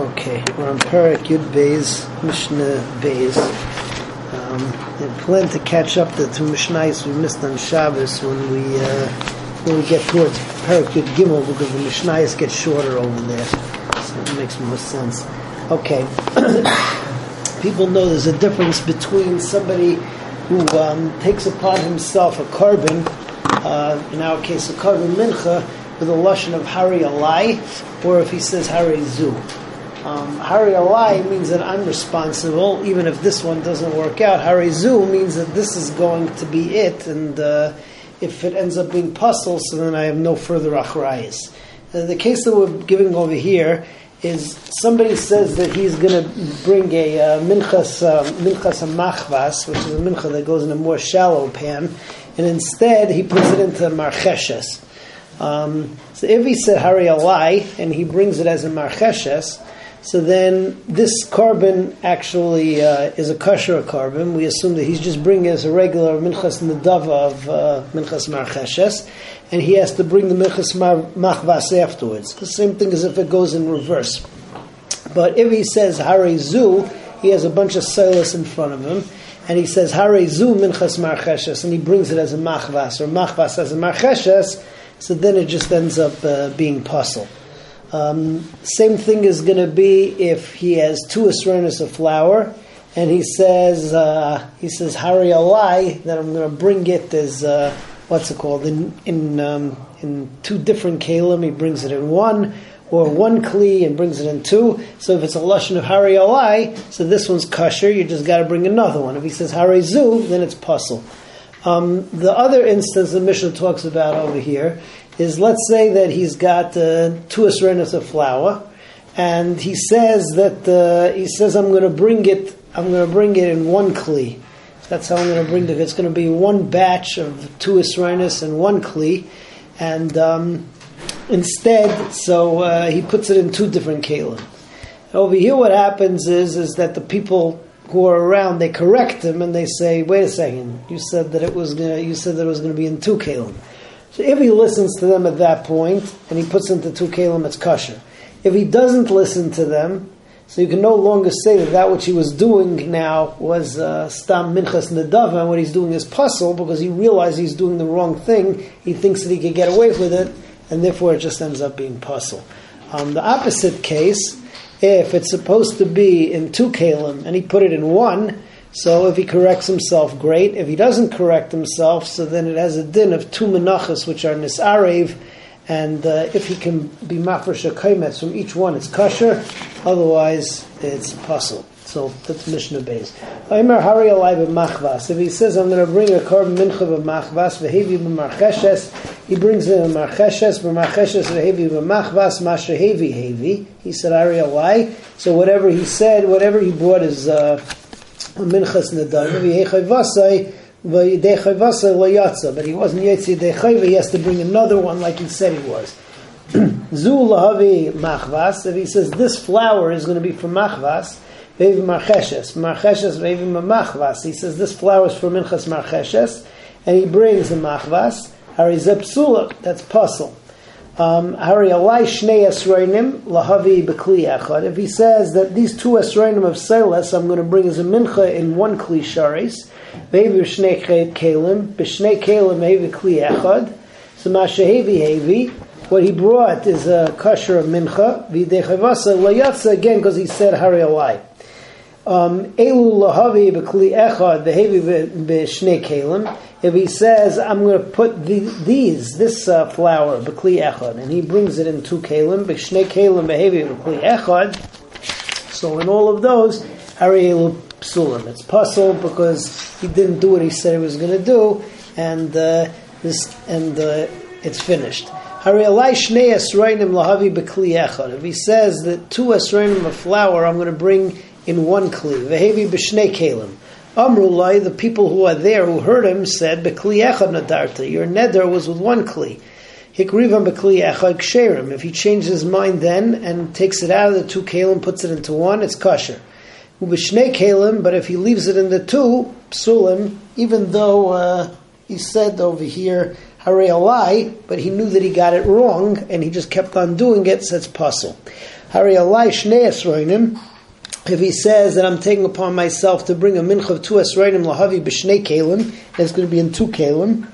Okay, we're on Parak Yud Beis, Mishnah Beis. Um, I plan to catch up the two Mishnahs we missed on Shabbos when we uh, when we get towards Parak Yud Gimel because the Mishnahs get shorter over there, so it makes more sense. Okay, people know there's a difference between somebody who um, takes upon himself a korban, uh, in our case a korban mincha, with a lashon of Hari Alai, or if he says Hari Zu. Um, Hari Alai means that I'm responsible, even if this one doesn't work out. Hari Zu means that this is going to be it, and uh, if it ends up being pasul, so then I have no further achrayas. Uh, the case that we're giving over here is somebody says that he's going to bring a uh, minchas uh, machvas, which is a mincha that goes in a more shallow pan, and instead he puts it into marcheshes. Um, so if he said hari alai and he brings it as a marcheshes, so then this korban actually uh, is a kosher korban. We assume that he's just bringing as a regular minchas nedava of uh, minchas marcheshes, and he has to bring the minchas machvas afterwards. The same thing as if it goes in reverse. But if he says hare zu, he has a bunch of silas in front of him, and he says hare zu minchas marcheshes, and he brings it as a machvas or machvas as a marcheshes. So then it just ends up uh, being pasul. Um, same thing is going to be if he has two asronis of flour, and he says uh, he says Hari alai that I'm going to bring it as uh, what's it called in in um, in two different kalim. He brings it in one or one kli and brings it in two. So if it's a lashon of Hari so this one's kosher. You just got to bring another one. If he says Hari zu, then it's pasul. Um, the other instance the Mishnah talks about over here is let's say that he's got uh, two asrenas of flour, and he says that uh, he says I'm going to bring it. I'm going to bring it in one kli. That's how I'm going to bring it. It's going to be one batch of two asrenas and one kli, and um, instead, so uh, he puts it in two different kalim. Over here, what happens is is that the people who are around they correct him and they say, "Wait a second, you said that it was gonna, you said that it was going to be in two kalim." So if he listens to them at that point and he puts into two kalim, it's kosher. If he doesn't listen to them, so you can no longer say that that which he was doing now was uh, stam minchas nedava, and what he's doing is pasul because he realized he's doing the wrong thing. He thinks that he could get away with it, and therefore it just ends up being pasul. Um, the opposite case, if it's supposed to be in two kalim and he put it in one, so if he corrects himself, great. If he doesn't correct himself, so then it has a din of two menachas, which are nisarev, and uh, if he can be mafresh kaimetz from each one, it's kosher. Otherwise, it's pasul. So that's Mishnah Beis. Hari machvas. If he says, I'm going to bring a korban mincha b'machvas, v'hevi b'marcheshes, he brings in a marcheshes, b'marcheshes v'hevi b'machvas, masha hevi hevi. He said, Hari alai. So whatever he said, whatever he brought is... Uh, minchas nedar. But he wasn't yetzi dechayva. He has to bring another one, like he said he was. Zu lahavi machvas. If he says this flour is going to be for machvas, vevi marcheshes, marcheshes vevi machvas. He says this flour is for minchas marcheshes, and he brings the machvas. Harizepsula. That's pasul. Um. If he says that these two esroinim of Seles I'm going to bring as a mincha in one kli sharis, maybe b'shnei kalim, b'shnei kalim maybe kli echad. So mashahevi hevi. What he brought is a kosher of mincha. V'dechavasa layatza again because he said Hari alai. Um, Elu lahavi bekli echad v'hevi b'shnei kalim if he says, I'm going to put the, these, this uh, flour, Bekli Echad, and he brings it in two Kalim, B'shnei Kalim Behavi Bekli Echad, so in all of those, Ariel Psulim. It's pasul because he didn't do what he said he was going to do, and uh, this and uh, it's finished. If he says that two esrainim of flour I'm going to bring in one kli, vehevi b'shnei kalim. Amrulai, the people who are there who heard him said, Bekli nadarta, your neder was with one kli. Hikrivam bekli ksherim. If he changes his mind then and takes it out of the two kelim, puts it into one, it's kosher. Ubishnei kalim, but if he leaves it in the two, psulim, even though uh, he said over here, hare alai, but he knew that he got it wrong, and he just kept on doing it, so it's pasul. Hari alai shnei esroinim. If he says that I'm taking upon myself to bring a mincha of two esroinim lahavi b'shnei kalim, it's going to be in two kalim.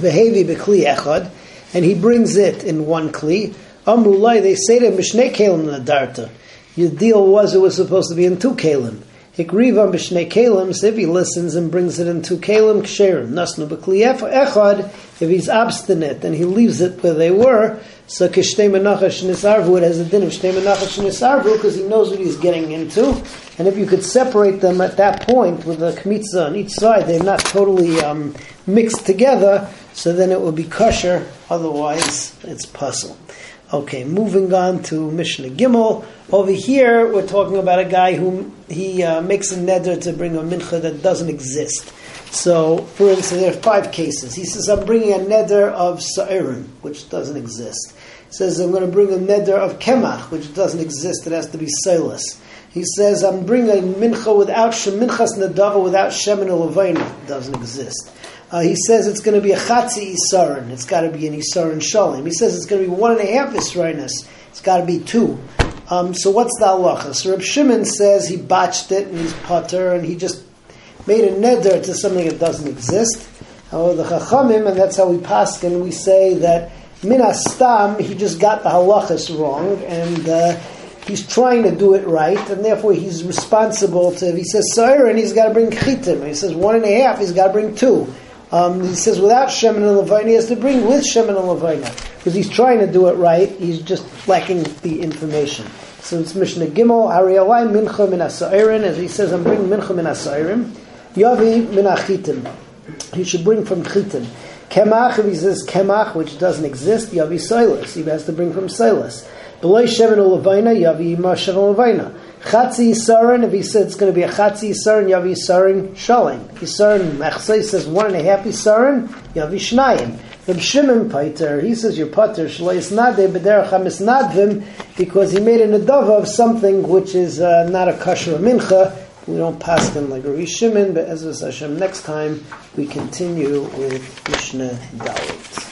Vehevi b'kli echad, and he brings it in one kli. Amrulai, they say to him, b'shnei kalim nadarta. Your deal was it was supposed to be in two kalim. Hikriva b'shnei if he listens and brings it into kalim, ksherim. Nasnu b'kli echad, if he's obstinate and he leaves it where they were, so kishtei menachash nisarvu, it has a din of shtei menachash nisarvu, because he knows what he's getting into. And if you could separate them at that point with a kmitza on each side, they're not totally um, mixed together, so then it would be kosher, otherwise it's pasul. Okay, moving on to Mishnah Gimel. Over here, we're talking about a guy who he uh, makes a neder to bring a mincha that doesn't exist. So, for instance, there are five cases. He says, I'm bringing a neder of sa'irim, which doesn't exist. He says, I'm going to bring a neder of kemach, which doesn't exist. It has to be silas. He says, I'm bringing a mincha without shem, minchas nadava without shem and It doesn't exist. Uh, he says it's going to be a chatzi isarin. It's got to be an isarin shalim. He says it's going to be one and a half israinis. It's got to be two. Um, so what's the halacha? So Reb Shimon says he botched it and he's putter and he just made a neder to something that doesn't exist. However, the chachamim, and that's how we paskin, we say that minastam he just got the halachas wrong and. Uh, he's trying to do it right, and therefore he's responsible to. If he says and he's got to bring chitim. He says one and a half, he's got to bring two. Um, he says without Shemin and Levina, he has to bring with Shemin and Levina. Because he's trying to do it right, he's just lacking the information. So it's Mishnah Gimel, Arielai Mincha min Asairin, as he says, I'm bringing Mincha min Asairim. Yavi min Achitim. He should bring from Chitim. Kemach, if he says Kemach, which doesn't exist, Yavi Silas. He has to bring from Silas. Below Shemin Levina, Yavi Mashav and Levina. Chatzi Yisarin, if he said it's going to be a Chatzi Yisarin, Yavi Yisarin Shalim. Yisarin Mechse says one and a half Yisarin, Yavi Shnayim. Reb Shimon Paiter, he says you're Pater, Shleis Nade, Bederach HaMisnadvim, because he made a Nadava of something which is uh, not a Kasher Mincha. We don't pass them like Rabbi Shimon, but as Hashem, next time we continue with Mishnah Dalit.